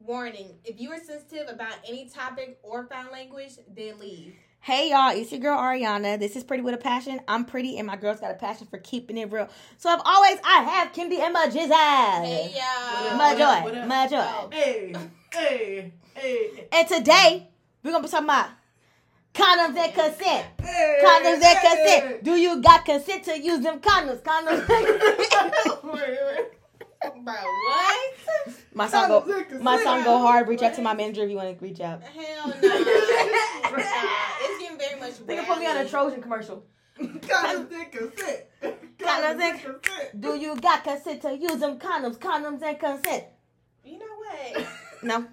Warning: If you are sensitive about any topic or foul language, then leave. Hey y'all, it's your girl Ariana. This is Pretty with a Passion. I'm pretty and my girl's got a passion for keeping it real. So I've always, I have Kimby and my jizzazz. Hey y'all. My What joy. up? My joy. Hey, hey, hey, And today, we're gonna be talking about condoms and consent. hey. Condoms and hey. consent. Do you got consent to use them condoms? Condoms. Wait, wait. Bro, what? my song go. and consent. My song go hard. Reach out to my manager if you want to reach out. Hell no. It's getting very much. They can put me on a. Trojan commercial. Condoms and consent. Condoms and- consent. Do you got consent to use them condoms? Condoms and consent. You know what? No,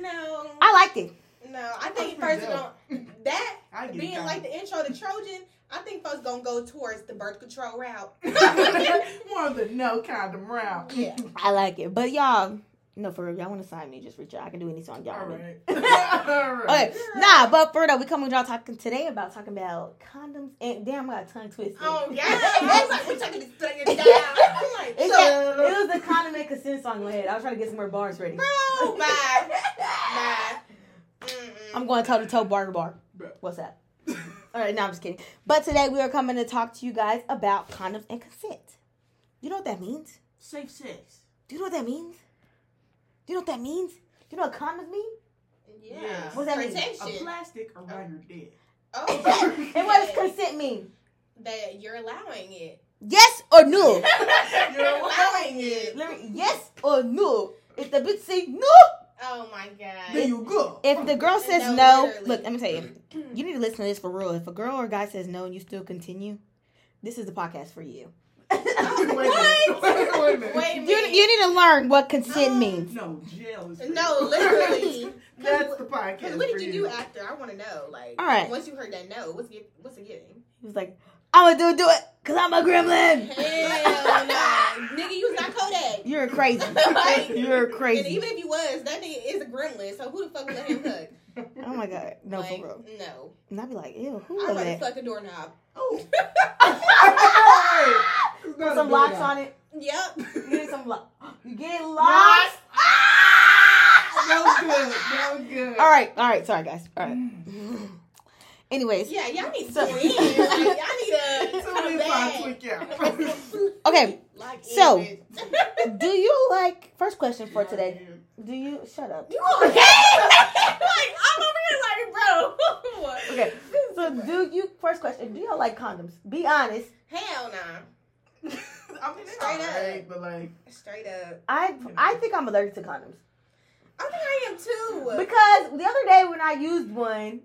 No. I liked it. No, I think first pretty going that I being like the intro to Trojan, I think folks gonna go towards the birth control route. More of the no condom route. Yeah. I like it. But y'all, no, for real, y'all want to sign me, just reach out. I can do any song y'all All want. right. All right. Okay, nah, but for real, we come with y'all talking today about talking about condoms and damn, I got tongue twisted. Oh yeah. I was like, we're talking this thing down. I'm like, It, got- up. it was the condom and consent song in my head. I was trying to get some more bars ready. bro, bye. Bye. Mm-mm. I'm going toe to toe, bar to bar. What's that? All right, no, I'm just kidding. But today we are coming to talk to you guys about condoms and consent. You know what that means? Safe sex. Do you know what that means? Do you know what that means? Do you know what condoms mean? Yeah. Yes. What's that mean? A Protection. plastic around your dick. Oh. oh. And what does consent mean? That you're allowing it. Yes or no? You're allowing it. Let me, yes or no? If the bitch say no, Oh my There god. you go. if the girl says No, no, look, let me tell you, you need to listen to this for real. If a girl or guy says no and you still continue, this is the podcast for you. Wait a minute. Wait a. Wait You, you need to learn what consent Um, means. No, jail is No, literally. That's the podcast. what did you do after? I want to know. Like, All right. once you heard that no, what's get, what's it getting? He was like, I'm gonna do do it because I'm a gremlin. Hell no, nigga, you was not Kodak. You're crazy. Like, You're crazy. And even if you was, that nigga is a gremlin. So who the fuck would let him hug? Oh my god, no like, for real. No, And I'd be like, ew, who I'd was rather fuck a doorknob. Oh. Put some locks on it. Yep. You get some locks. You get locks. No good. No good. All right, all right. Sorry, guys. All right. Mm. Anyways, Yeah, y'all need to So- tune in. Like, y'all need to Somebody come find tweak out. okay. Like, So- image. Do you like? First question for today. Do you shut up? You okay? like I'm over here like, bro. Okay. So do you? First question. Do y'all like condoms? Be honest. Hell nah. I mean, Straight up. alright, but like, Straight up. I I think I'm allergic to condoms I think I am too. because the other day when I used one,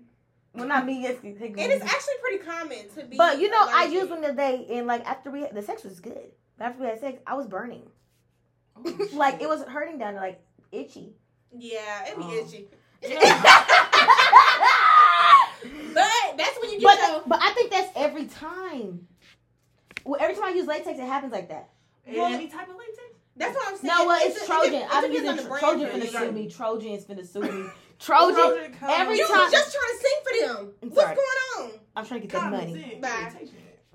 well not me yesterday. And it's actually pretty common to be. But you know, I allergic. used one the day, and like after we the sex was good. But after we had sex, I was burning. oh, like it was hurting down to like itchy. Yeah, it be Oh. itchy. but But that's when you get your. but I think that's every time. Well, every time I use latex, it happens like that. Any type of latex? That's what I'm saying. No, well, It's- it's Trojan. It, it I've been using the Trojan but finna sue me. Trojan is finna sue me. Trojan. Trojan every You time- was just trying to sing for them. I'm What's sorry. going on? I'm trying to get that Condoms money. in, Bye.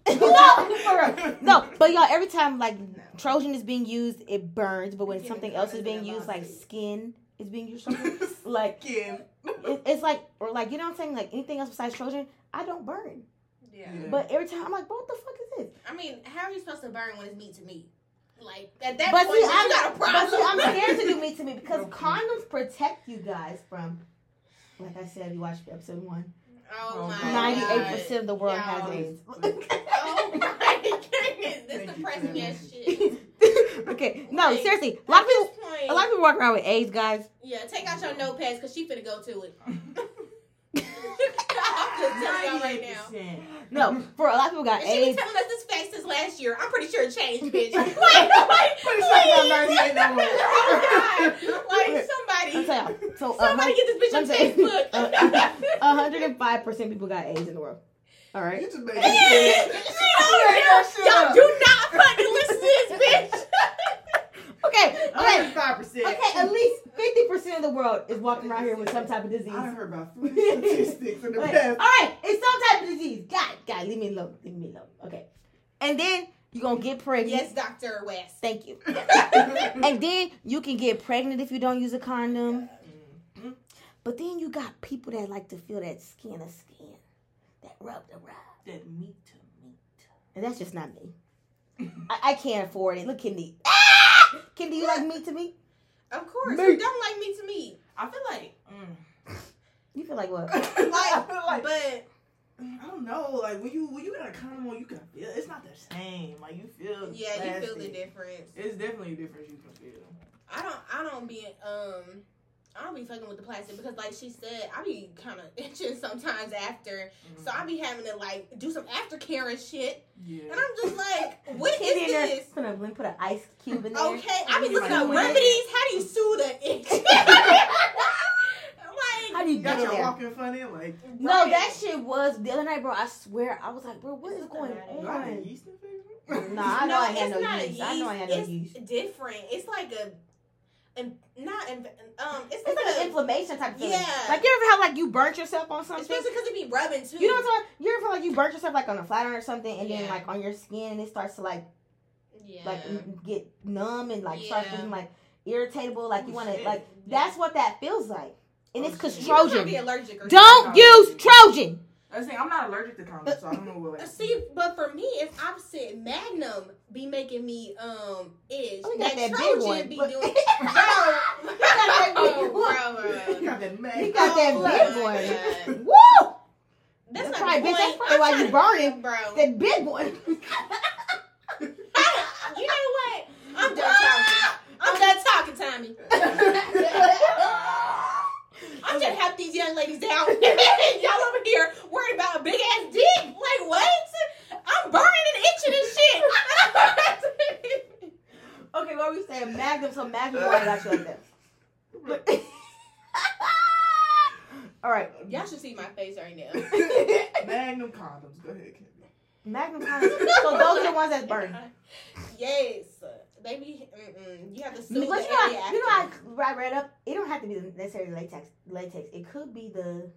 no. No, but y'all, every time like Trojan is being used, it burns. But when something else is being used, like skin is being used, like Skin. it, it's like or like you know what I'm saying, like anything else besides Trojan, I don't burn. Yeah. Yeah. But every time I'm like, what the fuck is this? I mean, how are you supposed to burn when it's meat to meat? Like at that But point, see, I'm, you got a problem. but see, I'm scared to do me to me because Okay. condoms protect you guys from. Like I said, you watched episode one. Oh, oh my. Ninety-eight percent of the world Y'all. has AIDS. Oh my goodness, this Thank you depressing for as that. shit. okay, no, Like, seriously, a lot of people, point, a lot of people walk around with AIDS, guys. yeah, take out your notepads because she finna go to it. I'm just telling y'all right now. No, for a lot of people got And she been telling us this fact since last year. I'm pretty sure it changed, bitch. like, like, Pretty sure it's not please. 98 no more. oh God. Like I'm somebody, telling y'all. So uh, somebody get this bitch on I'm saying- Facebook. uh, 105% people got AIDS in the world. All right. You just made it. you know, y'all do not fucking listen to this bitch. Okay, okay. Five percent. Okay, at least 50% of the world is walking around here with some type of disease. I heard about three statistics in the Okay, past. All right, it's some type of disease. God, God, leave me alone. Leave me alone. Okay. And then you're gonna get pregnant. Yes, Doctor West. Thank you. and then you can get pregnant if you don't use a condom. Mhm. But then you got people that like to feel that skin to skin, that rub to rub. That meat to meat. And that's just not me. I, I can't afford it. Look, Kendi. Ah! Kendi, you like meat to meat? Of course, Meat. who don't like meat to meat? I feel like. Mm. You feel like what? Like I feel like. But I don't know. Like when you when you got a condom on, you can feel. It's not the same. Like you feel. yeah, you feel the difference. It's definitely a difference you can feel. I don't. I don't be. Um. I don't be fucking with the plastic because, like she said, I be kind of itching sometimes after. So I mm-hmm. be having to like do some aftercare and shit, Yeah. and I'm just like, what Kendi in is there, this? Put a, let me put an ice cube in there. Okay, I be You looking like up remedies. How do you soothe an itch? How like, do you You get got in your there? walking funny like. No, right. that shit was the other night, bro. I swear, I was like, bro, what is going You got a on? yeast infection? Nah, I know I had no not a yeast. I know I had no it's yeast. different. It's like a, and not inf- um. It's It's like, like an inflammation type of thing. Yeah. Like you ever have like you burnt yourself on something? especially because it be rubbing too. You know what I'm talking? You ever feel like you burnt yourself like on a flat iron or something, and then like on your skin, and it starts to like Yeah. like get numb and like start Yeah. feeling like irritable, like you Oh, want to like that's what that feels like, and Oh, it's because might be allergic or Don't use Trojan. I was saying I'm not allergic to condoms, so I don't know what. Uh, See, but for me, if I've opposite. Magnum be making me um itch. Oh, you got that big Trojan one. be But- doing. You got that big oh, one. bro, You bro. got that mag. You got that Oh, big my one. God. Woo! That's That's not probably- bitch, that's probably why you to- burning. bro. That big one. you know what? I'm done talking. I'm done talking, Tommy. I'm just help these young ladies out. Y'all over here worried about a big ass dick. Like what? I'm burning and itching and shit. okay, what were we saying? Magnum, so Magnum why I got you like that. All right. Y'all should see my face right now. Magnum condoms. Go ahead, Kenny. Magnum condoms. So those are the ones that burn. Yes, baby. Mm-mm. You have to But soothe you the know, area you know, I, after. I read up. It don't have to be necessarily latex. Latex. It could be the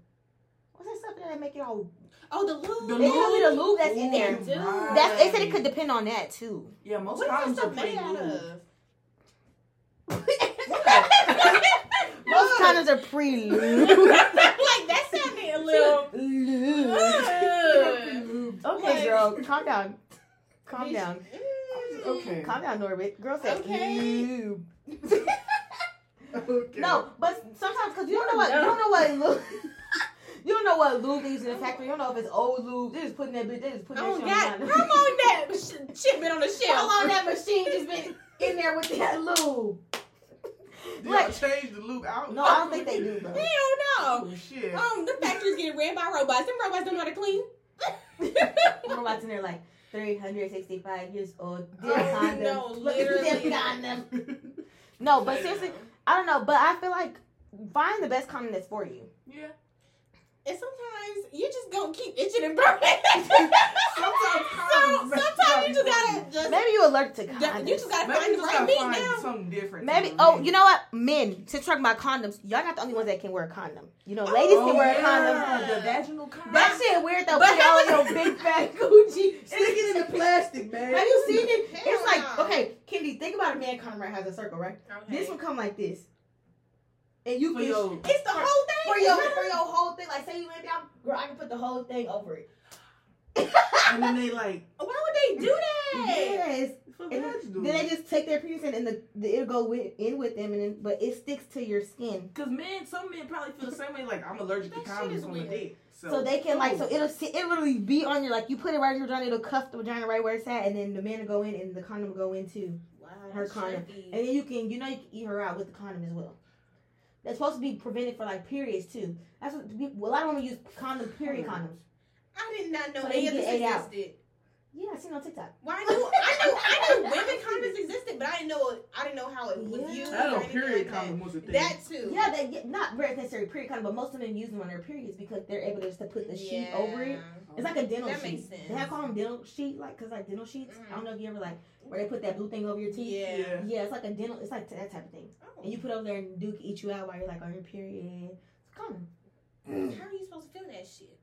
what's that stuff that make it all? Oh, the lube. The It could be the lube that's in there. Ooh, dude. Right. That's they said it could depend on that too. Yeah, most What is condoms that are stuff made out pre-lubed. of? Most condoms are pre lube. like that sounded a little. Ugh. okay, girl, calm down. Calm Bitch. down. Okay. Calm down, Norbit. Girl said Okay. lube. Okay. No, but sometimes because you don't know what you don't know what lube. You don't know what lube they use in the factory. You don't know if it's old lube. They just putting that bitch. They just putting Oh that God! shit How on. long that shit been on the shelf? How shelf? long that machine just been in there with that lube? Did y'all Like- change the lube out? No, I don't think they do, bro. Hell no! Oh shit. Um, the factory's getting ran by robots. Them robots don't know how to clean. Robots in there like 365 years old. Oh, Dead no, Look, literally. dead condom. No, but seriously, I don't know. But I feel like find the best condom that's for you. yeah. And sometimes you just gonna keep itching and burning. Sometimes so sometimes you just gotta just Maybe you allergic to you just gotta Maybe find you the right gotta meat find now. something different. Maybe. Oh, me. you know what? Men, since we're talking about condoms, y'all not the only ones that can wear a condom. You know, ladies Oh, can wear a condom. The vaginal condom. That shit weird though. But Put it how your big fat Gucci. Stick it in the plastic, man. Have you seen it? Hell It's like okay, Kendi, think about a man condom right has a circle, right? Okay. This one come like this, and you For can your- it's the whole thing. for your for your whole thing. Like say you lay down, girl, I can put the whole thing over it. and then they like, Why would they do that? Yes. for then they just take their penis in and the, the it'll go with, in with them, and then but it sticks to your skin, Cause men, some men probably feel the same way. Like I'm allergic to That shit is condoms on weird. date. So, so they can like so it'll sit, it literally be on your like you put it right in your vagina, it'll cuff the vagina right where it's at, and then the man will go in and the condom will go in too. Wow, Her condom. trippy. And then you can, you know, you can eat her out with the condom as well. That's supposed to be prevented for like periods too. That's what people, a lot of women use condom period condoms. I did not know So any they of this get ate out. existed. Yeah, I seen it on TikTok. Well, I knew, I knew, I knew women condoms existed, but I didn't know, I didn't know how it was Yeah. used. I know period like that. condom was a thing. That too. Yeah, they get not very necessary period condom, but most of them use them on their periods because they're able just to put the sheet over it. It's like a dental That sheet. makes sense. They have called them dental sheet, like cause like dental sheets. I don't mm. know if you ever like where they put that blue thing over your teeth. Yeah. Yeah. Yeah, it's like a dental. It's like that type of thing. Oh. And you put over there and Duke eat you out while you're like on your period. It's a condom. Mm. How are you supposed to feel that shit?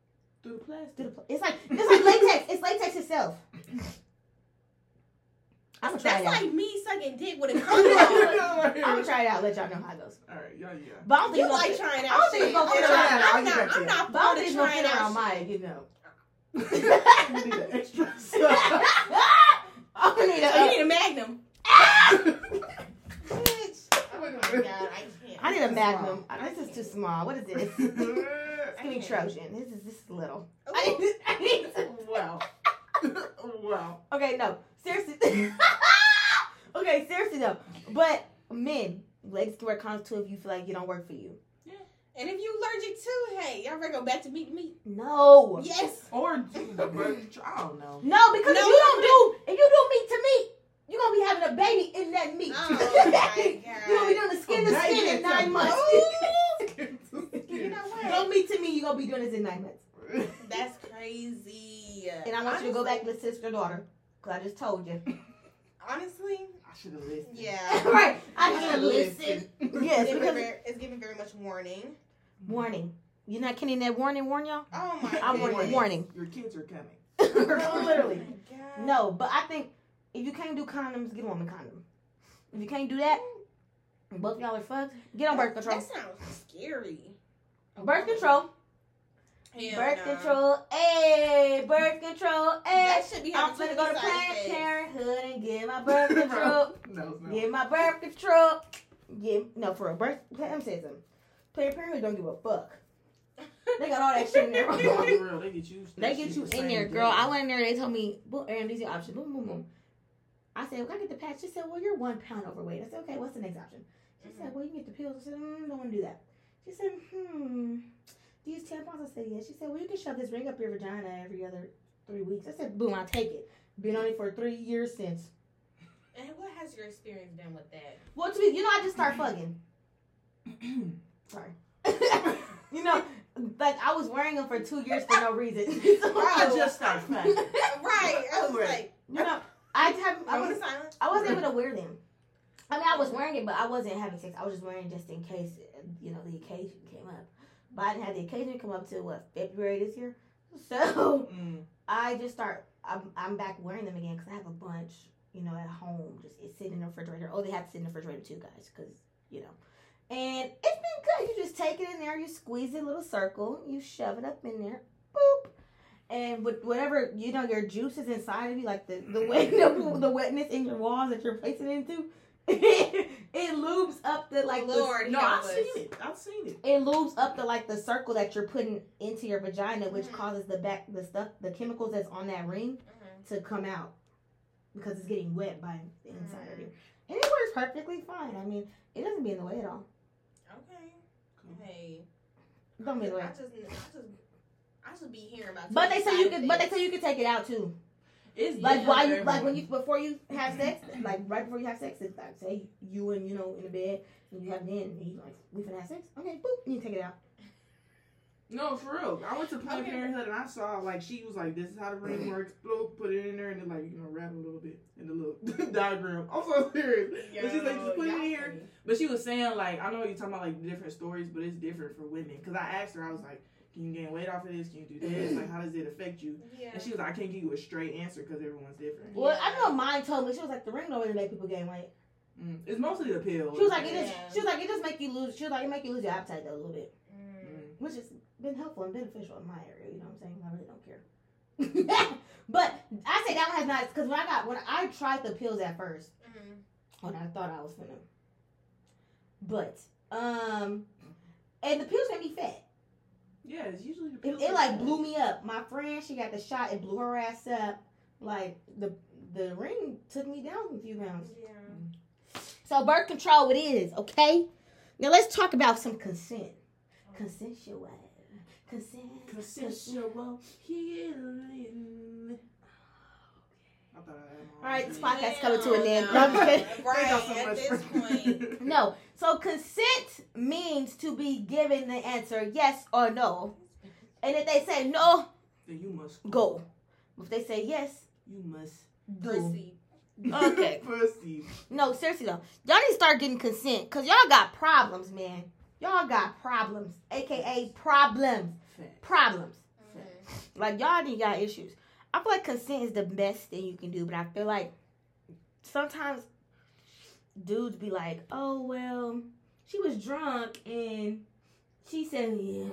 Through the plastic. Do the pl- It's like it's like latex. It's latex itself. I'm gonna try That's it out. like me sucking dick with a condom. I'm gonna try it out. Let y'all know how it goes. All right, yeah, yeah. But I don't think you it's gonna like fit- trying I out don't think shit. it's gonna fit I'm around. not- I'll I'm not, back I'm you. not But I don't for think it's the gonna trying fit around out mine. You know. You need an extra. I'm gonna need. So you a. need a magnum. Bitch. Oh my god, I can't. I need a magnum. This is too small. What is this? It's gonna be Trojan. This is this is little. Oh. I need, I need some- wow. wow. Okay, no. Seriously. okay, seriously though. But men, ladies can wear condoms too if you feel like you don't work for you. Yeah. And if you allergic too, hey, y'all ready to go back to meat meat? No. Yes. Or do the birth. I don't know. No, because No, if you don't do if you do meat to meat, you're gonna be having a baby in that meat. Oh you're gonna be doing the skin to A baby skin in nine a- months. You know what? Don't meat to me, you're gonna be doing this in nine months. That's crazy. And I want you to go back with sister daughter. Cause I just told you. Honestly, I should have listened. yeah. right. I I should should've listen. listened. Yes, It's giving, because very, it's giving very much warning. warning. You're not kidding that warning, warn y'all? Oh my I'm warning. Warning. Your kids are coming. Literally. Oh my God. No, but I think if you can't do condoms, get a woman condom. If you can't do that, and both y'all are fucked, get on birth control. That sounds scary. Birth control. Hell birth nah. control. Hey, birth control. Hey. That should be I'm gonna go to Planned. Parenthood and get my birth control. No, no. get my birth control. Get no for a birth. Let me say something. Planned Parenthood don't give a fuck. They got all that shit in there. They get you. They get you in there, girl. I went in there. They told me, boom, and these are options. Boom, boom, boom. I said, well, I get the patch. She said, well, you're one pound overweight. I said, okay, what's the next option? She said, well, you can get the pills. I said, mm, don't want to do that. She said, hmm, do you use tampons? I said, yes. She said, well, you can shove this ring up your vagina every other three weeks. I said, boom, I'll take it. Been on it for three years since. And what has your experience been with that? Well, to be, you know, I just start fucking. Sorry. you know, like I was wearing them for two years for no reason. So- I just started fucking. Right. I was Right. like, you know, I have, I was moment of silence. I wasn't able to wear them. I mean, I was wearing it, but I wasn't having sex. I was just wearing it just in case, you know, the occasion came up. But I didn't have the occasion come up to what February this year. So Mm. I just start. I'm, I'm back wearing them again because I have a bunch, you know, at home. Just it's sitting in the refrigerator. Oh, they have to sit in the refrigerator too, guys, because you know. And it's been good. You just take it in there, you squeeze it a little circle, you shove it up in there, boop. And with whatever you know, your juices inside of you, like the the wet the, the wetness in your walls that you're placing into, it lubes up the like the- Lord, No, I've seen it. I've seen it. it lubes up the like the circle that you're putting into your vagina, which Mhm. causes the back the stuff the chemicals that's on that ring Mhm. to come out because it's getting wet by the inside of Mhm. you, and it works perfectly fine. I mean, it doesn't be in the way at all. Okay. Hey. Don't be in the way. I just, I just, I just be hearing about. But they say you side could. But they say you could take it out too. It's Like different why you like when you before you have sex, like right before you have sex, it's like say you and you know in the bed and you have it in and you like we finna have sex. Okay, boop, and you take it out. No, for real. I went to Planned Okay. Parenthood and I saw like she was like, "This is how the ring mm-hmm. works." Bloop, put it in there and then like you know wrap a little bit in the little diagram. I'm so serious. But she's like, "Just put it in here." But she was saying like, I know you're talking about like different stories, but it's different for women. Cause I asked her, I was like, "Can you gain weight off of this? Can you do this? Like, how does it affect you?" Yeah. And she was like, "I can't give you a straight answer because everyone's different." Well, I know mine told me she was like the ring don't really make people gain weight. Mm. It's mostly the pill. She was like it Yeah. just she was like it just make you lose. She was like it make you lose your appetite though a little bit, Mm. which has been helpful and beneficial in my area. You know what I'm saying? I really don't care. but I say that one has not because when I got when I tried the pills at first. Mhm. when I thought I was finna. But um, and the pills made me fat. Yeah, it's usually the It, pills. it that- like blew me up. My friend, she got the shot. It blew her ass up. Like the the ring took me down a few pounds. Yeah. So birth control it is. Okay. Now let's talk about some consent. Consensual. Consent. Consensual healing. I thought I had my All right, this thing. podcast coming to an end. No, No, I'm just kidding. Thank Right y'all so at much this for- point. No. So consent means to be given the answer yes or no. And if they say no, Then you must go. If they say yes, You must do. Proceed. Okay. Pussy. No, seriously though, y'all need to start getting consent because y'all got problems, man. Y'all got problems, aka problems, Fat. problems. Like y'all need got issues. I feel like consent is the best thing you can do, but I feel like sometimes dudes be like, "Oh well, she was drunk and she said yeah."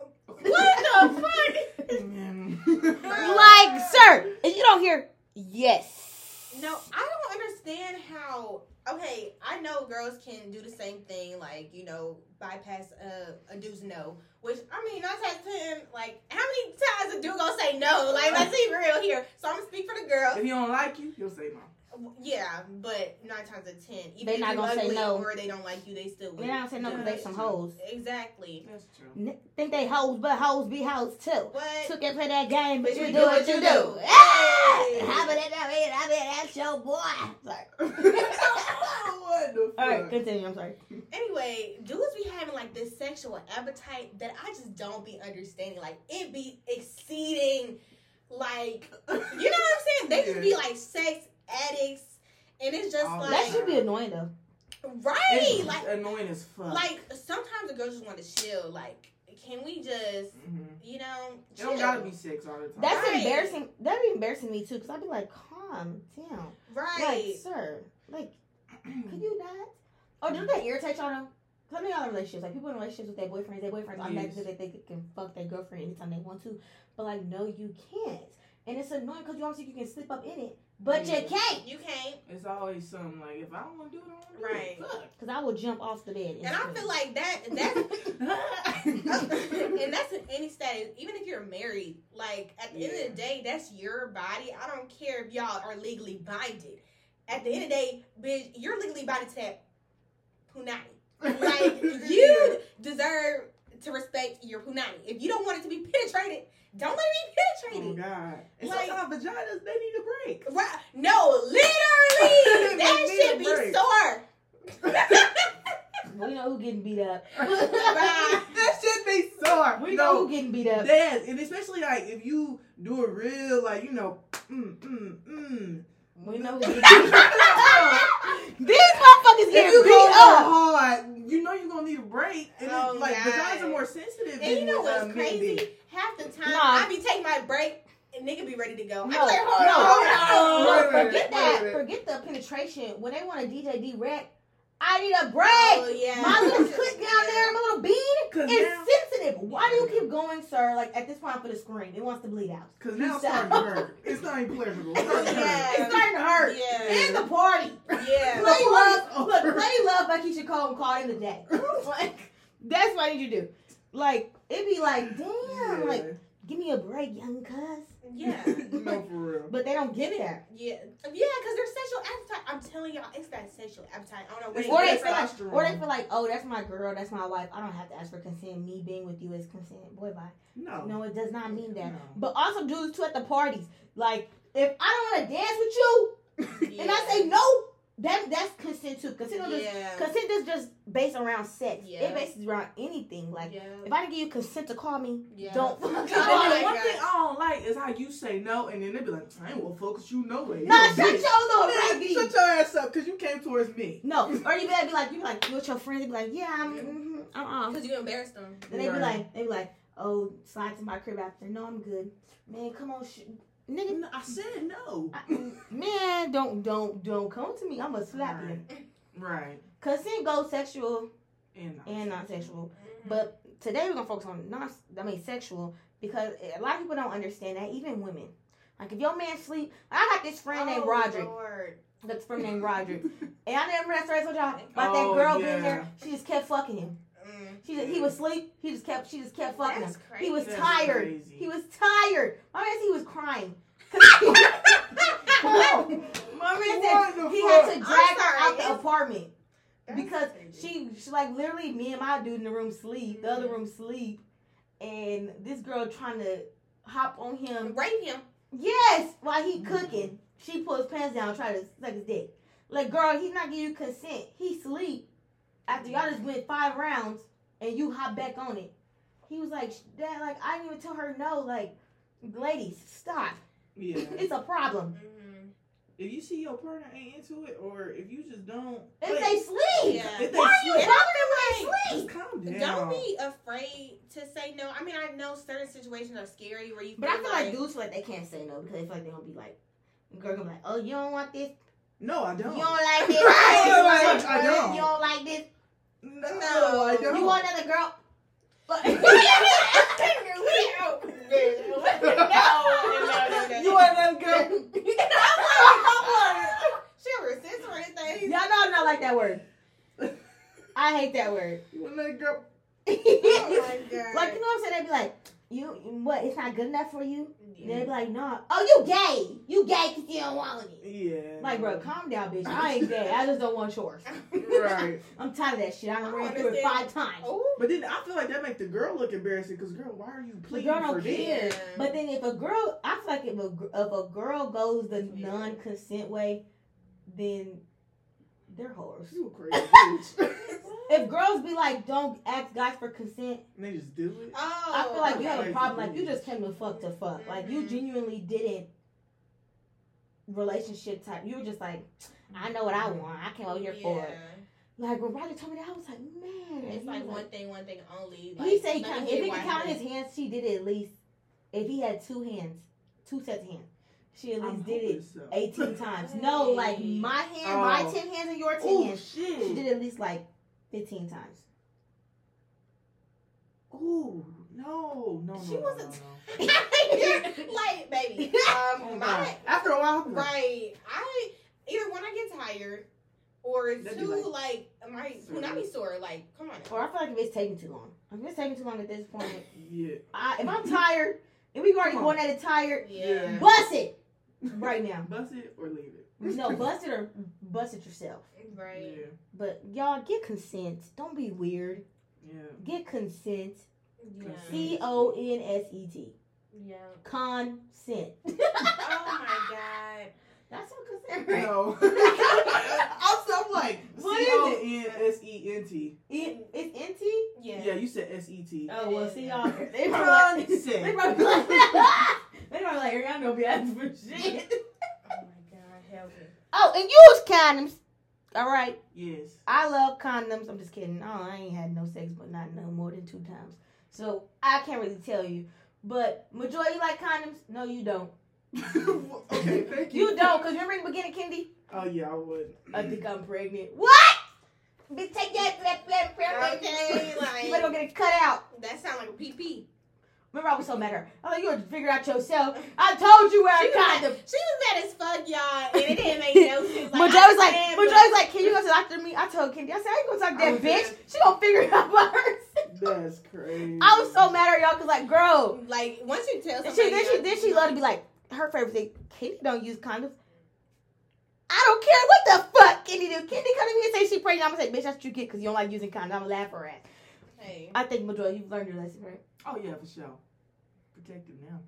What the fuck? like, sir, if you don't hear yes. No, I don't understand how. Okay, I know girls can do the same thing, like you know, bypass a, a dude's no. Which I mean, nine times ten, like how many times a dude gonna say no? Like let's be real here. So I'm gonna speak for the girl. If he don't like you, he'll say no. Yeah, but nine times out of ten, even They if not you gonna say no. or they don't like you, they still. They not say no because they some hoes. Exactly. That's true. N- Think they hoes, but hoes be hoes too. What? Took and play that game, but you You do what you do. Hey! Hey! How about that? I mean, that's your boy. Sorry. what the fuck? All right, continue. I'm sorry. Anyway, dudes be having like this sexual appetite that I just don't be understanding. Like it be exceeding, like you know what I'm saying? They just be like sex addicts, and it's just Oh, like That should be annoying though. right. It's Like annoying as fuck. like sometimes the girls just want to chill. Like, can we just Mhm. you know? It don't chill? gotta be sex all the time. That's Right. embarrassing. That'd be embarrassing me too, because I'd be like, calm down. right. Like, sir, like, could you not? Oh, do that irritate y'all though? Cause I y'all in relationships. Like people in relationships with their boyfriends, their boyfriends automatically Yes. think they can fuck their girlfriend anytime they want to. But like, no, you can't. And it's annoying because you always think you can slip up in it, but Yeah. you can't. You can't. It's always something like if I don't want to do it, I don't want Right. do it. Because I will jump off the bed. And I feel like that that's and that's in any status, even if you're married. Like at the end of the day, that's your body. I don't care if y'all are legally binded. At the end of the day, bitch, you're legally binded to that punani. Like you deserve to respect your punani. If you don't want it to be penetrated, don't let me penetrate it be Oh. God! And Like- sometimes vaginas they need a break. Right? No, literally, that They need shit be break. sore. we know who getting beat up. That shit be sore. We know no, who getting beat up. Yes, and especially like if you do a real like you know, mm mm mm. We know who getting beat up. These motherfuckers If getting you beat go up. hard, you know you're gonna need a break. And Oh, it's like God. vaginas are more sensitive. And you know what's uh, crazy? be. Half the time, Nah. I be taking my break and nigga be ready to go. I'm No, like, hold no, on, No, hold on. Wait a minute, forget wait a that. minute. Forget the penetration. When they want a DJ direct, I need a break. Oh, yeah. My little clit down there, my little bead, it's now, sensitive. Why do you keep going, sir? Like at this point, I'm for the screen. It wants to bleed out. cause now it's starting to hurt. It's not even pleasurable. It's starting to Yeah. hurt. It's starting to hurt. Yeah. In the party. Yeah. Play love. Look, play love like Keyshia Cole and call in the day. like that's what I need you to do. Like it'd be like, damn, Yeah. like me a break, young cuz. Yeah. no, for real. But they don't get it. Yeah, yeah, because their sexual appetite. I'm telling y'all, it's that sexual appetite. I don't know It's what Or it they feel like, or they feel like, oh, that's my girl, that's my wife. I don't have to ask for consent. Me being with you is consent. Boy, bye. No. No, it does not mean that. No. But also dudes too at the parties. Like, if I don't want to dance with you, and I say no, that that's consent too. Consent don't just consent is just based around sex. Yeah. It bases around anything. Like, yeah. if I didn't give you consent to call me, Yeah. don't fucking And Oh call then my me. one God. thing I don't like is how you say no, and then they be like, "I ain't gonna focus you no way." Nah, You a shut bitch. your little Man, baby. Shut your ass up, cause you came towards me. No, or you better be like, you be like, you with your friends, they be like, yeah, I'm, mm-hmm, uh-uh. Because you embarrassed them. Then they be Right. like, they be like, oh, slide to my crib after. No, I'm good. Man, come on, sh- nigga. No, I said no. Man, don't, don't, don't come to me. I'm gonna slap you. Right. Cause Consent goes sexual And, and non-sexual, but today we're gonna focus on non, I mean sexual because a lot of people don't understand that. Even women, like if your man sleep, I got this friend named Oh, Roderick. Lord. That's friend named Roderick, and I never that story I told y'all about Oh, that girl yeah. being there. She just kept fucking him. She just, he was asleep. He just kept. She just kept fucking That's him. crazy. He was That's tired. crazy. He was tired. My man said he was crying. My man said he fuck? had to drag her sorry, out the apartment That's because crazy. she, she like literally me and my dude in the room sleep, the other mm-hmm. room sleep, and this girl trying to hop on him. rape him. Yes, while he cooking, she pull his pants down, try to suck his dick. Like, girl, he's not giving you consent. He sleep after y'all just went five rounds and you hop back on it. He was like, Dad, like I didn't even tell her no. Like, ladies, stop. Yeah. It's a problem. Mhm. if you see your partner ain't into it, or if you just don't, If like, they sleep, Yeah. If they why are you sleep- bothering when they just sleep? calm down. Don't be afraid to say no. I mean, I know certain situations are scary where you But I feel feel like dudes feel like they can't say no because they feel like they don't be like, girl gonna be like, oh, you don't want this. No, I don't. You don't like this? Right. I don't. You don't like this? No, I don't. You want another girl? You want another girl? She resist or anything. Y'all know I'm not like that word. I hate that word. You want another girl? Oh my god. like you know what I'm saying? They'd be like, "You what? It's not good enough for you." Yeah. They'd be like, "No, oh you gay? You gay because you don't want it." Yeah. Like, bro, calm down, bitch. I ain't gay. I just don't want yours. Right. I'm tired of that shit. I done I ran through it five times. Oh. But then I feel like that makes the girl look embarrassing because girl, why are you The pleading girl don't for this? care. this. But then if a girl, I feel like if a if a girl goes the Yeah. non-consent way, then they're whores. You a crazy bitch. If girls be like, don't ask guys for consent, and they just do it. Oh. I feel like you have a problem. Like you just came to fuck to fuck. Like you Mhm. genuinely didn't relationship type. You were just like, I know what I want. I came over here for it. Like when Riley told me that, I was like, man. It's He like one thing, one thing only. He Like, said he count, if he could count his hands, she did it at least. If he had two hands, two sets of hands, she at least I'm did it so. 18 times. No, like my hand, my Oh. 10 hands and your 10 Oh hands. shit. She did at least like 15 times. Oh no, no, no. She no, wasn't- no, no. like, baby. Oh, Um, God. my After a while, right. I either when I get tired, or it's That'd too like- like, my punani sore. Like, come on. Or I feel like if it's taking too long. If it's taking too long at this point, yeah. I, if I'm tired, if we've already Come on. going at it tired, Yeah. bust it right now. Bust it or leave it. No, bust it or bust it yourself. Right. Yeah. But y'all get consent. Don't be weird. Yeah. Get consent. Yeah. C O N S E T. Yeah. Consent. Oh my god. That's what consent. No. also, I'm like What C is O N S E N T. It, it's NT? Yeah. Yeah, you said S E T. Oh, well, see y'all. They probably like, they probably like, they probably like, y'all know be asking for shit. Oh my god. Help me. Oh, and use condoms. All right. Yes. I love condoms. I'm just kidding. Oh, I ain't had no sex, but not no more than two times. So I can't really tell you. But majority you like condoms? No, you don't. okay, thank you. You don't, because remember in the beginning, Kendi? Oh yeah, I would. I think I'm pregnant. What? Bitch, take that, that, that, that, Okay, You like better go get it cut out. that sound like a PP. Remember, I was so mad at her. I was like, you would figure out yourself. I told you where She I was, got mad, them. she was mad as fuck, y'all, and it didn't make no sense. But Joe was like, said, but Joe was like, can you go to the doctor me? I told Kendi, I said, I ain't gonna talk to that was bitch. there. She gonna figure it out by herself. That's crazy. I was so mad at her, y'all, cause like, girl, like once you tell somebody, she then she then she know- love to be like her favorite thing. Katie don't use condoms. I don't care what the fuck Kenny do. Kenny come to me and say she pregnant. I'm gonna say, bitch, that's what you get because you don't like using condoms. I'm gonna laugh her ass. Hey. I think Madroy, you've learned your lesson, right? Oh yeah, for sure. Protective now.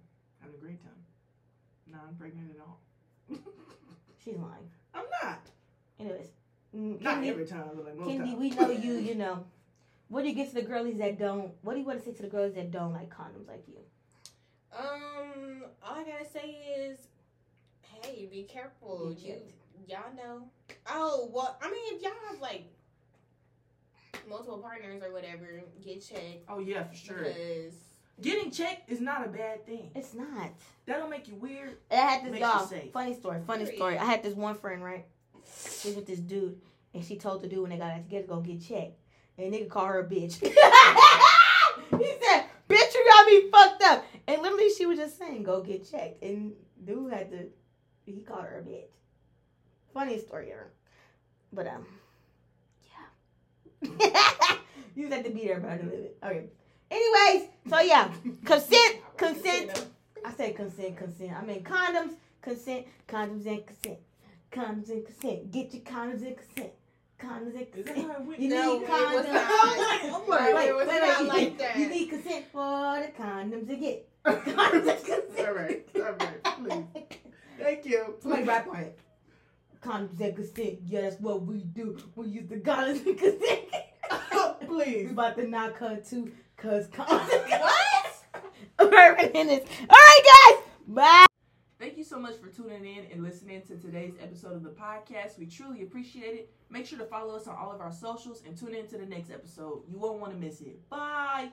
Having a great time. Not pregnant at all. She's lying. I'm not. Anyways, mm, Not Kendi, every time, but like most Kendi, times. we know you. You know. What do you get to the girlies that don't? What do you want to say to the girls that don't like condoms like you? Um, all I gotta say is, hey, be careful. Get You, y'all know. Oh well, I mean, if y'all have like multiple partners or whatever, get checked Oh yeah, for sure. because Getting checked is not a bad thing. It's not. That'll make you weird. I had this Makes y'all. Funny story. Funny Period. story. I had this one friend, right? She was with this dude, and she told the dude when they got together to go get checked, and nigga called her a bitch. he said, "Bitch, you got me fucked up." And literally, she was just saying, "Go get checked," and dude had to. He called her a bitch. Funny story ever. But um, yeah. you just have to be there, but I didn't live it. Okay. Anyways, so yeah, consent, consent. I said consent, consent. I mean condoms, consent, condoms and consent. Condoms and consent. Get your condoms and consent. Condoms and consent. how it went? You No, need condoms. not. I'm like, Right, it was not you, like that. you need consent for the condoms to get. all Condoms and consent. right, all right, please. Thank you. Somebody rap on it. Condoms and consent. Yeah, that's what we do. We use the condoms and consent. Please. We about to knock her too, cause. What? In this. All right, guys. Bye. Thank you so much for tuning in and listening to today's episode of the podcast. We truly appreciate it. Make sure to follow us on all of our socials and tune in to the next episode. You won't want to miss it. Bye.